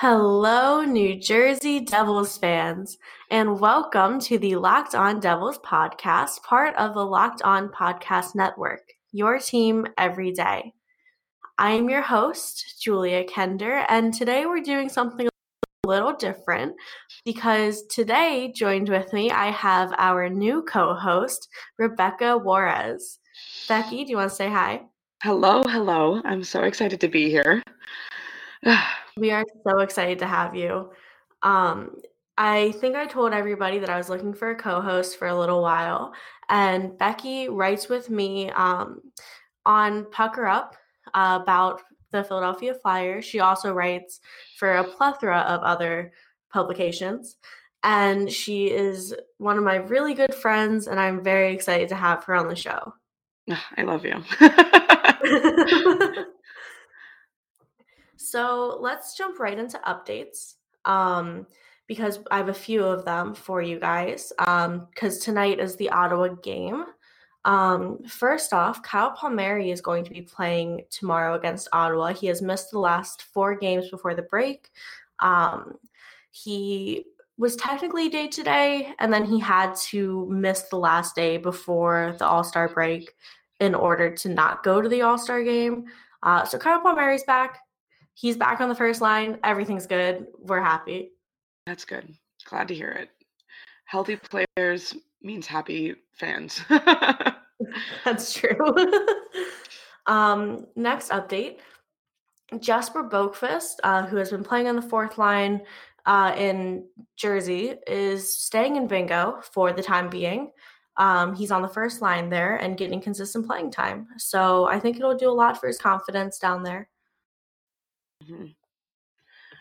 Hello, New Jersey Devils fans, and welcome to the Locked On Devils podcast, part of the Locked On Podcast Network, your team every day. I am your host, Julia Kender, and today we're doing something a little different because today, joined with me, I have our new co host, Rebecca Juarez. Becky, do you want to say hi? Hello, hello. I'm so excited to be here. We are so excited to have you. Um, I think I told everybody that I was looking for a co-host for a little while, and Becky writes with me um, on Pucker Up uh, about the Philadelphia Flyers. She also writes for a plethora of other publications, and she is one of my really good friends, and I'm very excited to have her on the show. I love you. So let's jump right into updates um, because I have a few of them for you guys. Because um, tonight is the Ottawa game. Um, first off, Kyle Palmieri is going to be playing tomorrow against Ottawa. He has missed the last four games before the break. Um, he was technically day to day, and then he had to miss the last day before the All Star break in order to not go to the All Star game. Uh, so Kyle Palmieri's back he's back on the first line. Everything's good. We're happy. That's good. Glad to hear it. Healthy players means happy fans. That's true. um, next update Jesper Boqvist, uh, who has been playing on the fourth line uh, in Jersey, is staying in bingo for the time being. Um, he's on the first line there and getting consistent playing time. So I think it'll do a lot for his confidence down there. Mm-hmm.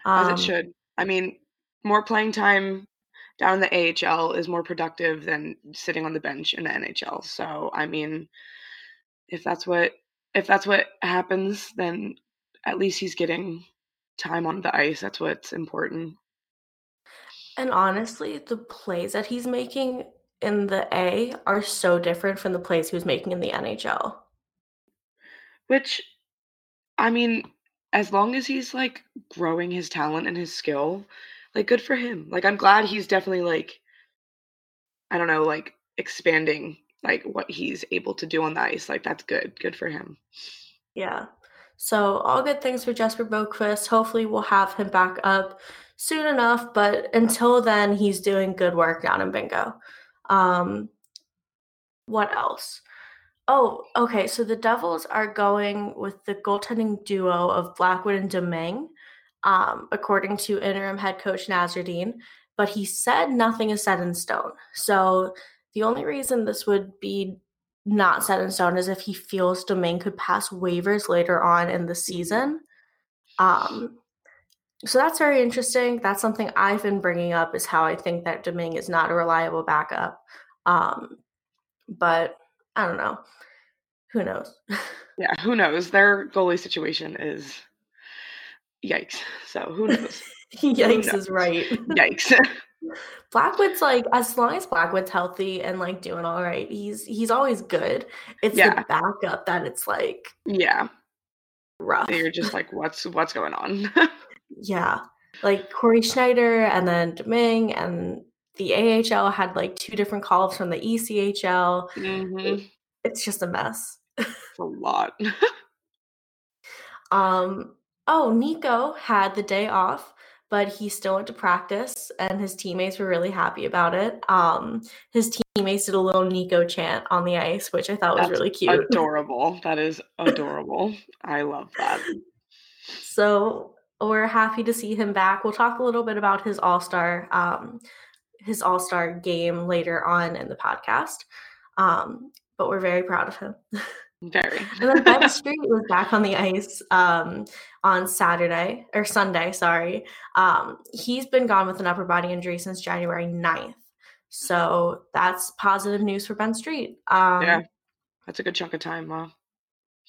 As it um should. I mean, more playing time down in the AHL is more productive than sitting on the bench in the NHL. So, I mean, if that's what if that's what happens, then at least he's getting time on the ice. That's what's important. And honestly, the plays that he's making in the A are so different from the plays he was making in the NHL. Which I mean, as long as he's like growing his talent and his skill, like good for him. Like I'm glad he's definitely like I don't know, like expanding like what he's able to do on the ice. Like that's good. Good for him. Yeah. So all good things for Jesper Boqvist. Hopefully we'll have him back up soon enough, but until then he's doing good work down in bingo. Um what else? Oh, okay. So the Devils are going with the goaltending duo of Blackwood and Domingue, um, according to interim head coach Nasreddine. But he said nothing is set in stone. So the only reason this would be not set in stone is if he feels Domingue could pass waivers later on in the season. Um, so that's very interesting. That's something I've been bringing up is how I think that Domingue is not a reliable backup. Um, but I don't know. Who knows? yeah, who knows? Their goalie situation is yikes. So who knows? yikes who knows? is right. Yikes. Blackwood's like as long as Blackwood's healthy and like doing all right, he's he's always good. It's yeah. the backup that it's like yeah rough. you're just like what's what's going on? yeah, like Cory Schneider and then Domingue and the AHL had like two different calls from the ECHL. Mm-hmm. It's just a mess. a lot. um. Oh, Nico had the day off, but he still went to practice, and his teammates were really happy about it. Um, his teammates did a little Nico chant on the ice, which I thought That's was really cute. Adorable. That is adorable. I love that. So we're happy to see him back. We'll talk a little bit about his All Star, um, his All Star game later on in the podcast. Um, but we're very proud of him. Very. and then Ben Street was back on the ice um, on Saturday or Sunday, sorry. Um, he's been gone with an upper body injury since January 9th. So that's positive news for Ben Street. Um, yeah, that's a good chunk of time, huh?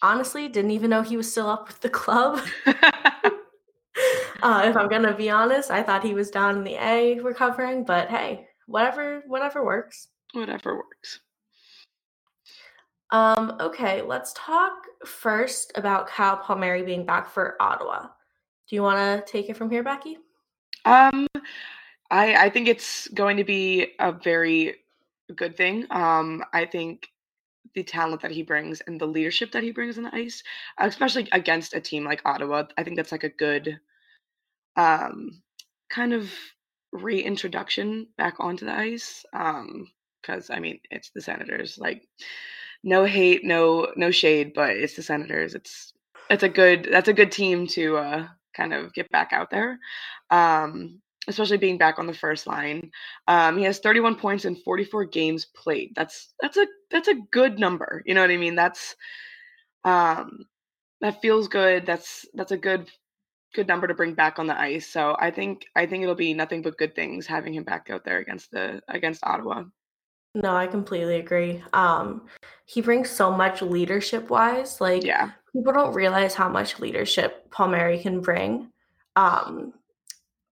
Honestly, didn't even know he was still up with the club. uh, if I'm gonna be honest, I thought he was down in the A recovering, but hey, whatever, whatever works. Whatever works. Um, okay, let's talk first about Kyle Palmieri being back for Ottawa. Do you want to take it from here, Becky? Um, I I think it's going to be a very good thing. Um, I think the talent that he brings and the leadership that he brings on the ice, especially against a team like Ottawa, I think that's like a good um kind of reintroduction back onto the ice. Um, because I mean it's the Senators. Like no hate, no no shade, but it's the Senators. It's it's a good that's a good team to uh kind of get back out there. Um especially being back on the first line. Um, he has 31 points in 44 games played. That's that's a that's a good number. You know what I mean? That's um, that feels good. That's that's a good good number to bring back on the ice. So I think I think it'll be nothing but good things having him back out there against the against Ottawa. No, I completely agree. Um, he brings so much leadership wise. Like yeah. people don't realize how much leadership Palmieri can bring. Um,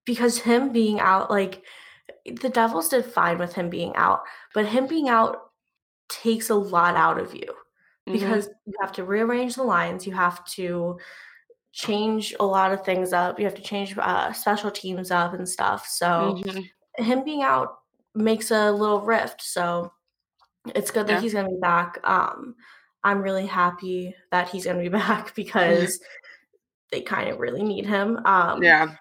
because him being out, like the Devils did fine with him being out, but him being out takes a lot out of you mm-hmm. because mm-hmm. you have to rearrange the lines, you have to change a lot of things up, you have to change uh, special teams up and stuff. So mm-hmm. him being out makes a little rift. So it's good that he's going to be back. Um, I'm really happy that he's going to be back because they kind of really need him. Um, yeah.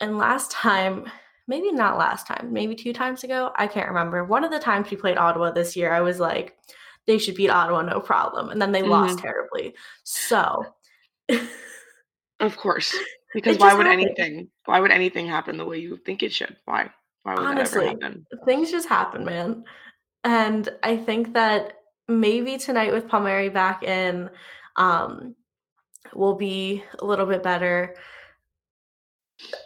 And last time, maybe not last time, maybe two times ago, I can't remember. One of the times we played Ottawa this year, I was like, they should beat Ottawa, no problem. And then they mm-hmm. lost terribly. So. of course. Because why would happened. anything why would anything happen the way you think it should? Why? Why would Honestly, that ever happen? Things just happen, man. And I think that maybe tonight with Palmieri back in, um, will be a little bit better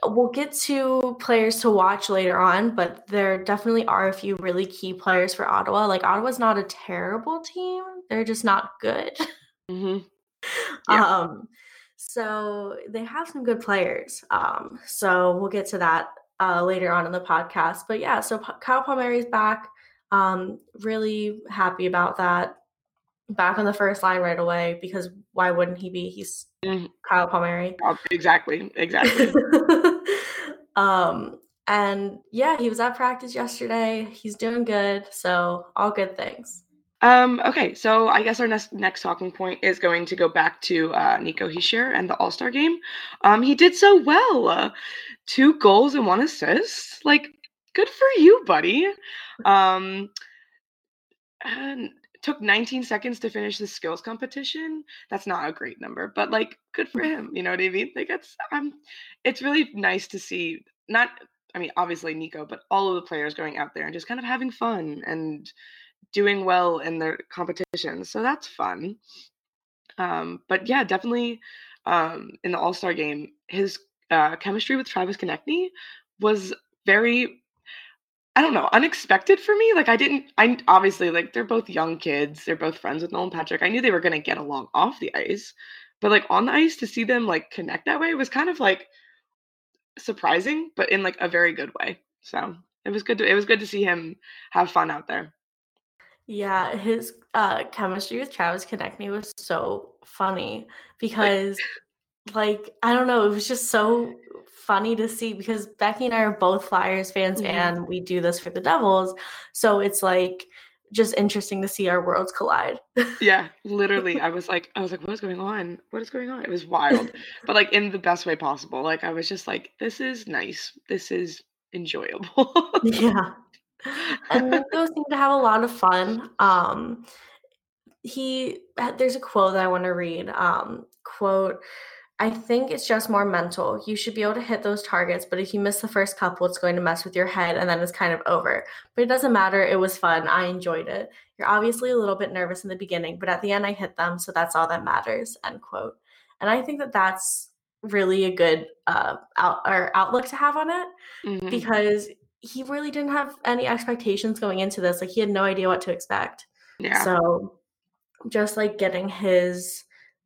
we'll get to players to watch later on, but there definitely are a few really key players for Ottawa. Like Ottawa's not a terrible team; they're just not good. Mm-hmm. Yeah. Um, so they have some good players. Um, so we'll get to that uh, later on in the podcast. But yeah, so P- Kyle Palmieri's back. Um, really happy about that. Back on the first line right away because why wouldn't he be? He's mm-hmm. Kyle Palmieri. Oh, exactly, exactly. um, and yeah, he was at practice yesterday. He's doing good, so all good things. Um, okay, so I guess our next next talking point is going to go back to uh, Nico Hischier and the All Star game. Um, he did so well, uh, two goals and one assist. Like, good for you, buddy. Um, and took 19 seconds to finish the skills competition that's not a great number but like good for him you know what i mean like it's i'm it's really nice to see not i mean obviously nico but all of the players going out there and just kind of having fun and doing well in their competitions so that's fun um but yeah definitely um in the all-star game his uh, chemistry with travis konecny was very I don't know, unexpected for me. Like I didn't I obviously like they're both young kids. They're both friends with Nolan Patrick. I knew they were going to get along off the ice. But like on the ice to see them like connect that way was kind of like surprising, but in like a very good way. So, it was good to it was good to see him have fun out there. Yeah, his uh chemistry with Travis Konecny was so funny because like I don't know, it was just so funny to see because Becky and I are both Flyers fans mm-hmm. and we do this for the Devils. So it's like just interesting to see our worlds collide. yeah, literally. I was like, I was like, what is going on? What is going on? It was wild, but like in the best way possible. Like I was just like, this is nice. This is enjoyable. yeah. And Nico seem to have a lot of fun. Um, he there's a quote that I want to read. Um, quote I think it's just more mental. You should be able to hit those targets, but if you miss the first couple, it's going to mess with your head and then it's kind of over. But it doesn't matter. It was fun. I enjoyed it. You're obviously a little bit nervous in the beginning, but at the end, I hit them. So that's all that matters. End quote. And I think that that's really a good uh, out, or outlook to have on it mm-hmm. because he really didn't have any expectations going into this. Like he had no idea what to expect. Yeah. So just like getting his,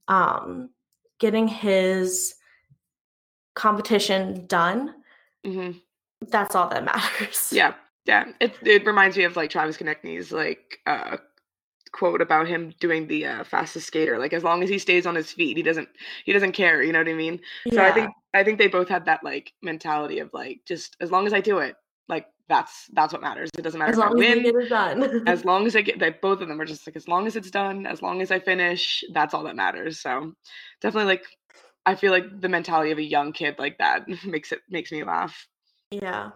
um, getting his competition done, mm-hmm. that's all that matters. Yeah, yeah. It it reminds me of like Travis Konecny's like uh, quote about him doing the uh, fastest skater. Like as long as he stays on his feet, he doesn't he doesn't care. You know what I mean? Yeah. So I think I think they both had that like mentality of like just as long as I do it, that's that's what matters. It doesn't matter as long I win. As, done. as long as I get that both of them are just like as long as it's done, as long as I finish, that's all that matters. So definitely like I feel like the mentality of a young kid like that makes it makes me laugh. Yeah.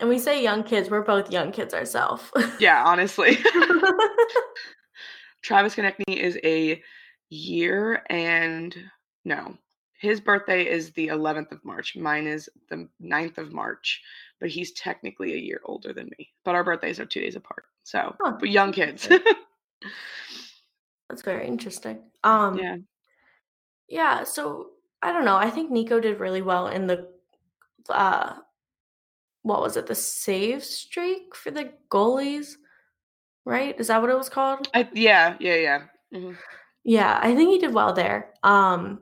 And we say young kids, we're both young kids ourselves. yeah, honestly. Travis Konecny is a year and no, his birthday is the 11th of March. Mine is the 9th of March, but he's technically a year older than me. But our birthdays are two days apart. So, oh, but young kids. that's very interesting. Um, yeah. Yeah. So I don't know. I think Nico did really well in the uh, what was it? The save streak for the goalies, right? Is that what it was called? I, yeah, yeah, yeah. Mm-hmm. Yeah, I think he did well there. Um,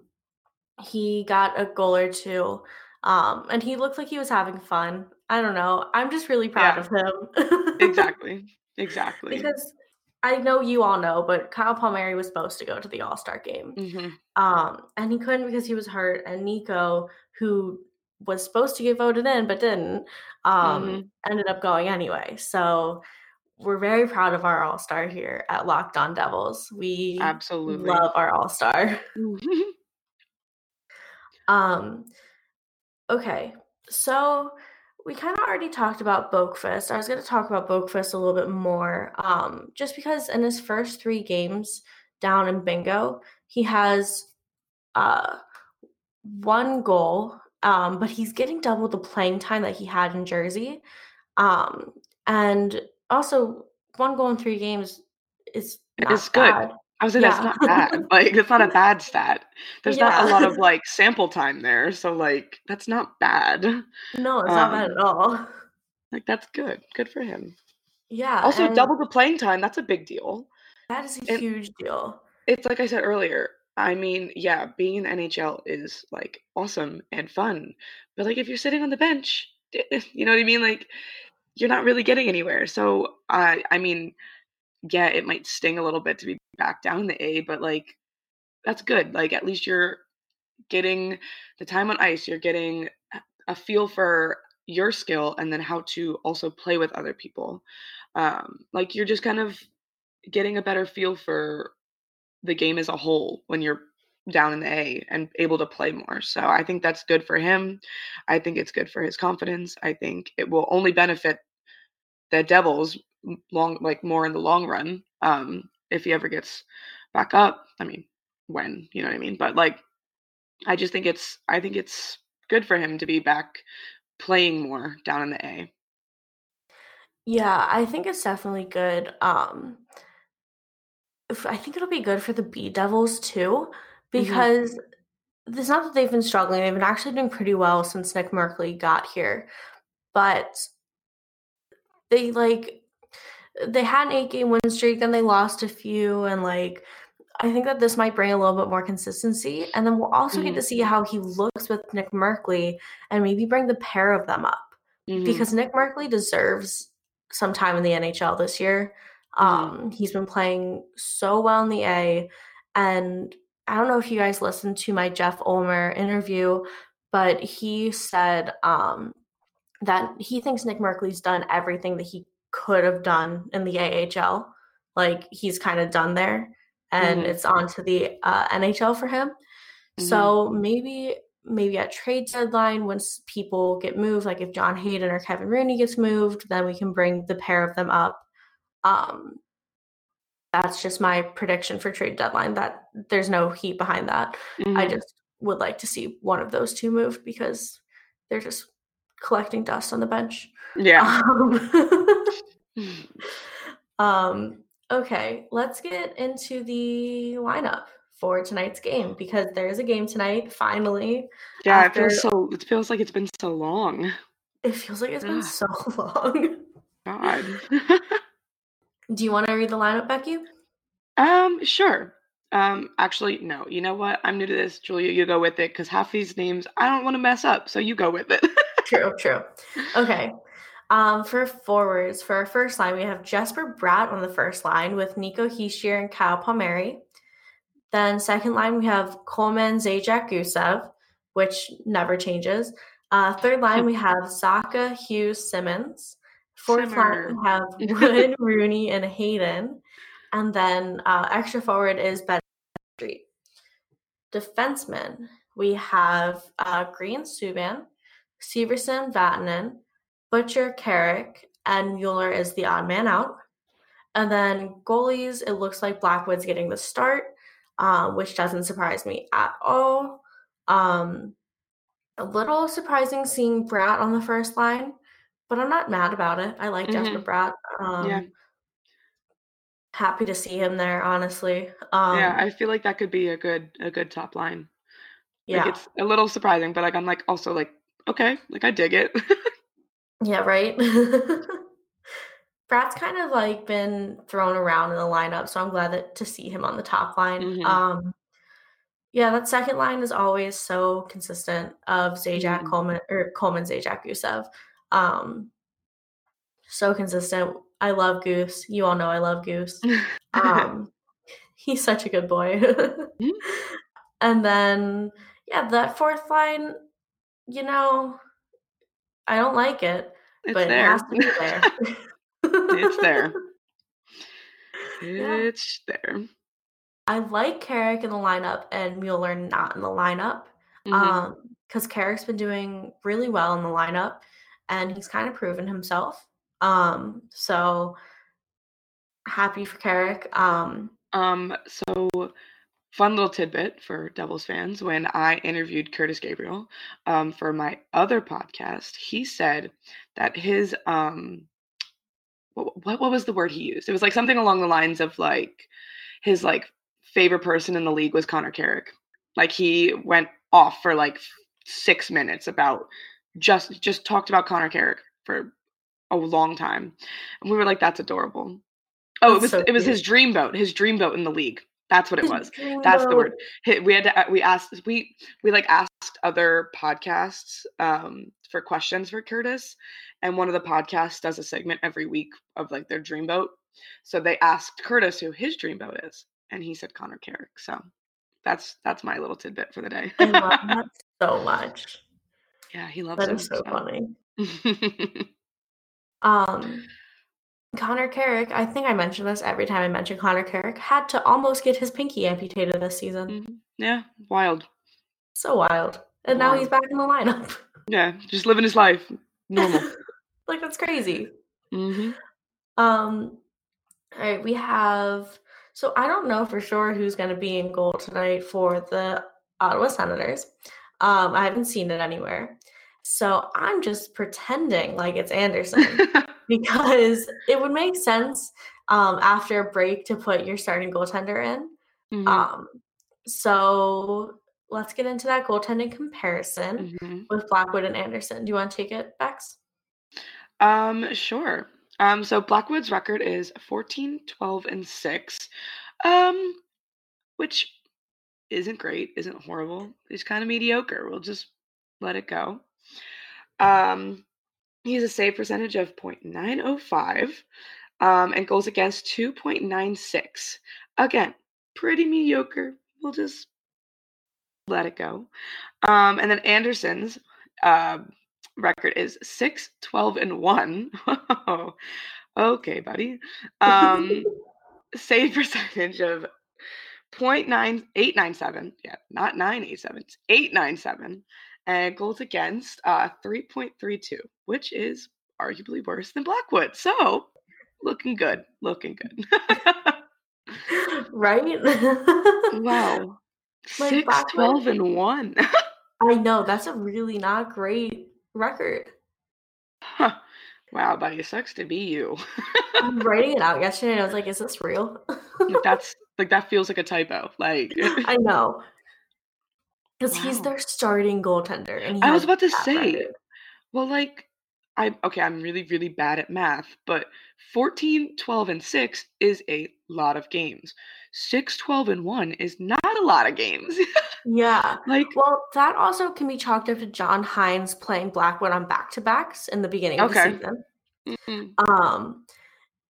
he got a goal or two, um, and he looked like he was having fun. I don't know. I'm just really proud yeah. of him. exactly. Exactly. Because I know you all know, but Kyle Palmieri was supposed to go to the All Star game, mm-hmm. um, and he couldn't because he was hurt. And Nico, who was supposed to get voted in but didn't, um, mm-hmm. ended up going anyway. So we're very proud of our All Star here at Locked On Devils. We absolutely love our All Star. um, okay, so we kind of already talked about Boqvist. I was going to talk about Boqvist a little bit more, um, just because in his first three games down in Bingo, he has uh, one goal, um, but he's getting double the playing time that he had in Jersey. Um, and also, one goal in three games is it's good. I was like, yeah. that's not bad. Like, it's not a bad stat. There's yeah. not a lot of like sample time there, so like that's not bad. No, it's um, not bad um, at all. Like that's good. Good for him. Yeah. Also, double the playing time. That's a big deal. That is a and huge deal. It's like I said earlier. I mean, yeah, being in the NHL is like awesome and fun, but like if you're sitting on the bench, you know what I mean? Like you're not really getting anywhere. So I, I mean, yeah, it might sting a little bit to be back down the A, but like that's good. Like at least you're getting the time on ice, you're getting a feel for your skill and then how to also play with other people. Um, like you're just kind of getting a better feel for the game as a whole when you're down in the A and able to play more. So I think that's good for him. I think it's good for his confidence. I think it will only benefit the Devils long like more in the long run um if he ever gets back up i mean when you know what i mean but like i just think it's i think it's good for him to be back playing more down in the a yeah i think it's definitely good um i think it'll be good for the b devils too mm-hmm. because mm-hmm. it's not that they've been struggling they've been actually doing pretty well since nick merkley got here but they like they had an eight game win streak, then they lost a few, and like I think that this might bring a little bit more consistency. And then we'll also mm-hmm. get to see how he looks with Nick Merkley and maybe bring the pair of them up. Mm-hmm. Because Nick Merkley deserves some time in the NHL this year. Mm-hmm. Um, he's been playing so well in the A. And I don't know if you guys listened to my Jeff Ulmer interview, but he said um, that he thinks Nick Merkley's done everything that he could have done in the AHL. Like he's kind of done there, and mm-hmm. it's on to the uh, NHL for him. Mm-hmm. So maybe maybe at trade deadline once people get moved, like if John Hayden or Kevin Rooney gets moved, then we can bring the pair of them up. Um, that's just my prediction for trade deadline. That there's no heat behind that. Mm-hmm. I just would like to see one of those two moved because they're just collecting dust on the bench. Yeah. Um, um, okay, let's get into the lineup for tonight's game because there's a game tonight finally. Yeah, after... it feels so it feels like it's been so long. It feels like it's been so long. God. Do you want to read the lineup, Becky? Um, sure. Um, actually, no. You know what? I'm new to this. Julia, you go with it because half these names I don't want to mess up, so you go with it. true, true. Okay. Um, for forwards, for our first line, we have Jesper Bratt on the first line with Nico Hischier and Kyle Palmieri. Then second line, we have Coleman, Zajac, Gusev. which never changes. Uh, third line, we have Zacha, Hughes, Simmonds. Fourth Simmer. line, we have Wood, Rooney, and Hayden. And then uh, extra forward is Ben Street. Defensemen, we have uh, Green, Subban, Severson, Vatanen, Butcher, Carrick, and Mueller is the odd man out. And then goalies, it looks like Blackwood's getting the start, um, which doesn't surprise me at all. Um, a little surprising seeing Bratt on the first line, but I'm not mad about it. I like mm-hmm. Jesper Bratt. Um, yeah. Happy to see him there, honestly. Um, yeah, I feel like that could be a good a good top line. Yeah, it's a little surprising, but like I'm like also like okay, like I dig it. yeah, right. Bratt's kind of like been thrown around in the lineup, so I'm glad that to see him on the top line. Mm-hmm. Um, yeah, that second line is always so consistent of Zajac mm-hmm. Coleman or Coleman Zajac Gusev. Um, so consistent. I love Goose. You all know I love Goose. Um, he's such a good boy. mm-hmm. And then yeah, that fourth line, you know, I don't like it, it's but there. it has to be there. it's there. It's yeah. there. I like Carrick in the lineup and Mueller not in the lineup. Mm-hmm. Um, because Carrick's been doing really well in the lineup and he's kind of proven himself. Um, so happy for Carrick. Um, um, so fun little tidbit for Devils fans. When I interviewed Curtis Gabriel um, for my other podcast, he said that his um, what, what what was the word he used? It was like something along the lines of like his like favorite person in the league was Connor Carrick. Like he went off for like six minutes about just just talked about Connor Carrick for a long time, and we were like, "That's adorable." Oh, That's it was so it was his dream boat, his dream boat in the league. That's what it was. That's the word. We had to, we asked we we like asked other podcasts um, for questions for Curtis, and one of the podcasts does a segment every week of like their dream boat. So they asked Curtis who his dream boat is, and he said Connor Carrick. So that's that's my little tidbit for the day. I love that so much. Yeah, he loves that is so, so. funny. um Connor Carrick, I think I mentioned this every time I mention Connor Carrick, had to almost get his pinky amputated this season. Mm-hmm. Yeah, wild. So wild. And wild. now he's back in the lineup. Yeah, just living his life. Normal. like that's crazy. Mm-hmm. Um all right, we have so I don't know for sure who's gonna be in goal tonight for the Ottawa Senators. Um, I haven't seen it anywhere. So I'm just pretending like it's Anderson because it would make sense um, after a break to put your starting goaltender in. Mm-hmm. Um, so let's get into that goaltending comparison mm-hmm. with Blackwood and Anderson. Do you want to take it, Bex? Um, sure. Um, so Blackwood's record is 14, 12, and 6. Um, which isn't great, isn't horrible. It's kind of mediocre. We'll just let it go. Um, he has a save percentage of 0.905 um, and goals against 2.96. Again, pretty mediocre. We'll just let it go. Um, and then Anderson's uh, record is 6, 12, and 1. okay, buddy. Um, save percentage of 0.9897. Yeah, not 987. It's 897. And goals against uh 3.32, which is arguably worse than Blackwood. So looking good. Looking good. right? wow. Like Six, Blackwood, 12, and 1. I know. That's a really not great record. Huh. Wow, buddy, it sucks to be you. I'm writing it out yesterday and I was like, is this real? that's like that feels like a typo. Like I know. Because wow. he's their starting goaltender. And I was about to say, record. well, like, I'm okay, I'm really, really bad at math, but 14, 12, and 6 is a lot of games. 6, 12, and 1 is not a lot of games. yeah. Like, well, that also can be chalked up to John Hynes playing Blackwood on back to backs in the beginning okay. of the season. Mm-hmm. Um,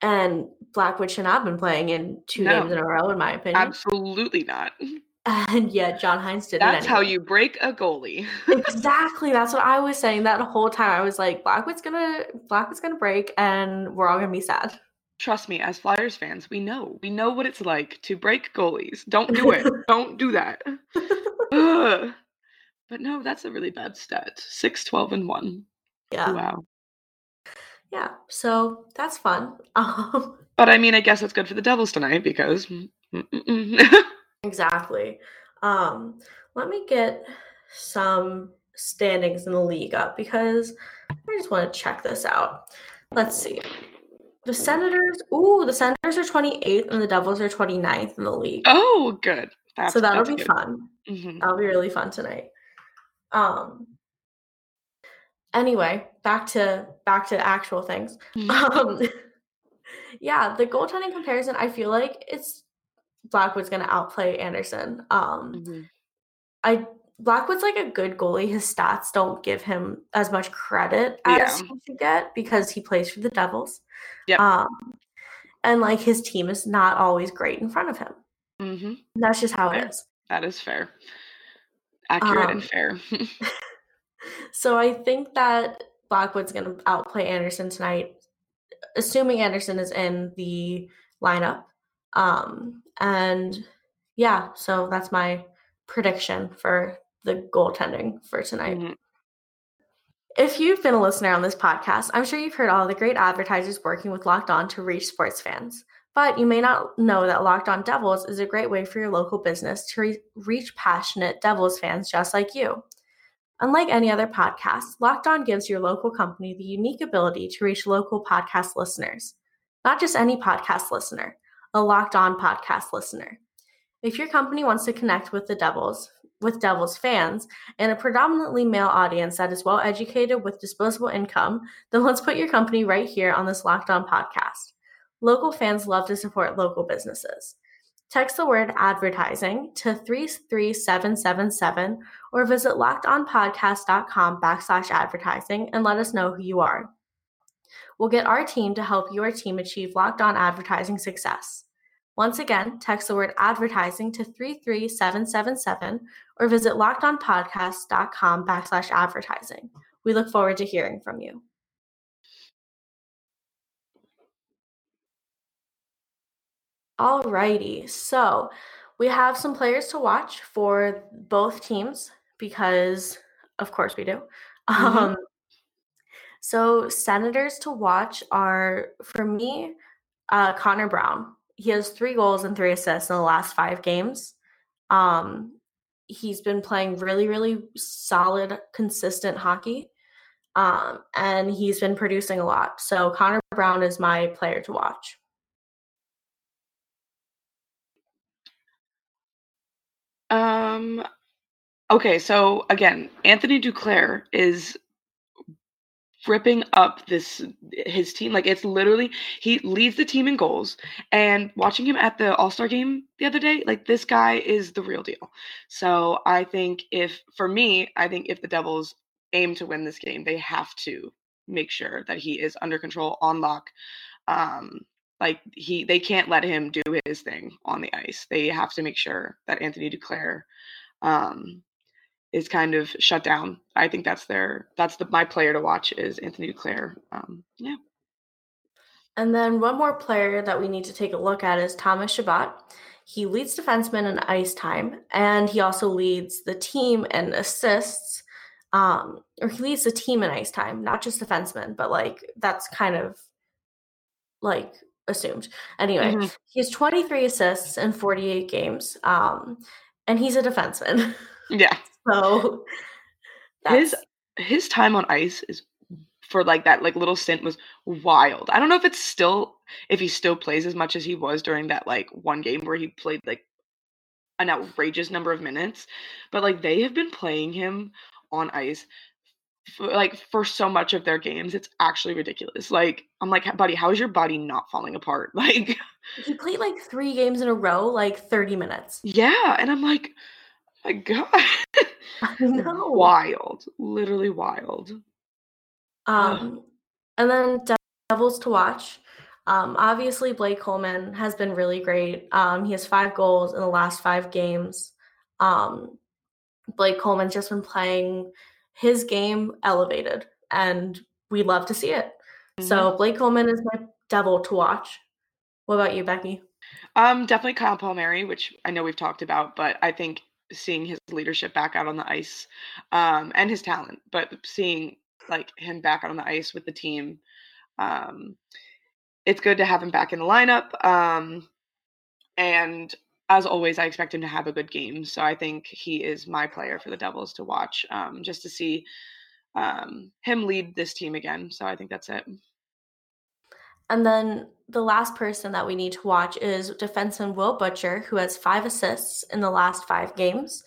and Blackwood should not have been playing in two no, games in a row, in my opinion. Absolutely not. And yet John Hynes did That's anyway. how you break a goalie. exactly. That's what I was saying that whole time. I was like, Blackwood's gonna Blackwood's gonna break and we're all gonna be sad. Trust me, as Flyers fans, we know. We know what it's like to break goalies. Don't do it. Don't do that. but no, that's a really bad stat. 6, 12, and 1. Yeah. Wow. Yeah. So that's fun. Um, but I mean, I guess it's good for the Devils tonight because. Mm, mm, mm, exactly. Um, let me get some standings in the league up because I just want to check this out. Let's see. The Senators, ooh, the Senators are 28th and the Devils are 29th in the league. Oh, good. That's, so that'll be good. fun. Mm-hmm. That'll be really fun tonight. Um anyway, back to back to actual things. Mm-hmm. Um yeah, the goaltending comparison, I feel like it's Blackwood's gonna outplay Anderson. Um mm-hmm. I Blackwood's like a good goalie. His stats don't give him as much credit as yeah. he should get because he plays for the Devils. Yeah. Um, and like his team is not always great in front of him. Mm-hmm. That's just how fair. it is. That is fair. Accurate um, and fair. so I think that Blackwood's going to outplay Anderson tonight, assuming Anderson is in the lineup. Um, and yeah, so that's my prediction for the goaltending for tonight. Mm-hmm. If you've been a listener on this podcast, I'm sure you've heard all the great advertisers working with Locked On to reach sports fans. But you may not know that Locked On Devils is a great way for your local business to re- reach passionate Devils fans just like you. Unlike any other podcast, Locked On gives your local company the unique ability to reach local podcast listeners. Not just any podcast listener, a Locked On podcast listener. If your company wants to connect with the Devils, with Devils fans and a predominantly male audience that is well educated with disposable income, then let's put your company right here on this Locked On podcast. Local fans love to support local businesses. Text the word advertising to 33777 or visit lockedonpodcast.com backslash advertising and let us know who you are. We'll get our team to help your team achieve locked on advertising success. Once again, text the word advertising to 33777 or visit lockedonpodcast.com backslash advertising. We look forward to hearing from you. Alrighty, so we have some players to watch for both teams because, of course, we do. Mm-hmm. Um, so, senators to watch are for me, uh, Connor Brown he has three goals and three assists in the last five games. Um, he's been playing really, really solid, consistent hockey. Um, and he's been producing a lot. So Connor Brown is my player to watch. Um okay, so again, Anthony Duclair is ripping up this his team. Like it's literally he leads the team in goals. And watching him at the All Star game the other day, like this guy is the real deal. So I think if for me, I think if the Devils aim to win this game, they have to make sure that he is under control on lock. Um, like he they can't let him do his thing on the ice. They have to make sure that Anthony Duclair um is kind of shut down. I think that's their that's the my player to watch is Anthony Duclair. Um, yeah. And then one more player that we need to take a look at is Thomas Chabot. He leads defensemen in ice time, and he also leads the team in assists. Um, or he leads the team in ice time, not just defensemen, but like that's kind of like assumed. Anyway, mm-hmm. he has 23 assists in 48 games. Um, and he's a defenseman. Yeah. So his his time on ice is for like that like little stint was wild. I don't know if it's still if he still plays as much as he was during that like one game where he played like an outrageous number of minutes, but like they have been playing him on ice for, like for so much of their games. It's actually ridiculous. Like I'm like, buddy, how is your body not falling apart? Like he played like three games in a row, like 30 minutes. Yeah, and I'm like, my god. Wild. Literally wild. Um, and then Devils to watch. Um, obviously, Blake Coleman has been really great. Um, he has five goals in the last five games. Um, Blake Coleman's just been playing his game elevated, and we love to see it. Mm-hmm. So Blake Coleman is my devil to watch. What about you, Becky? Um, definitely Kyle Palmieri, which I know we've talked about, but I think seeing his leadership back out on the ice, um, and his talent, but seeing like him back out on the ice with the team, um, it's good to have him back in the lineup. Um, and as always, I expect him to have a good game. So I think he is my player for the Devils to watch, um, just to see um, him lead this team again. So I think that's it. And then the last person that we need to watch is defenseman Will Butcher, who has five assists in the last five games.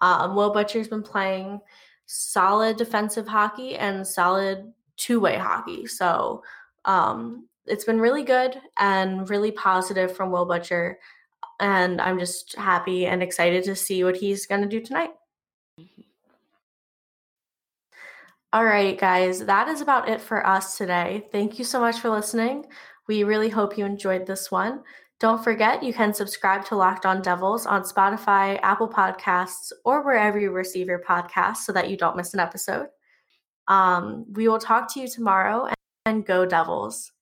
Um, Will Butcher's been playing solid defensive hockey and solid two way hockey. So um, it's been really good and really positive from Will Butcher. And I'm just happy and excited to see what he's going to do tonight. All right, guys, that is about it for us today. Thank you so much for listening. We really hope you enjoyed this one. Don't forget, you can subscribe to Locked On Devils on Spotify, Apple Podcasts, or wherever you receive your podcasts so that you don't miss an episode. Um, we will talk to you tomorrow and, and go Devils.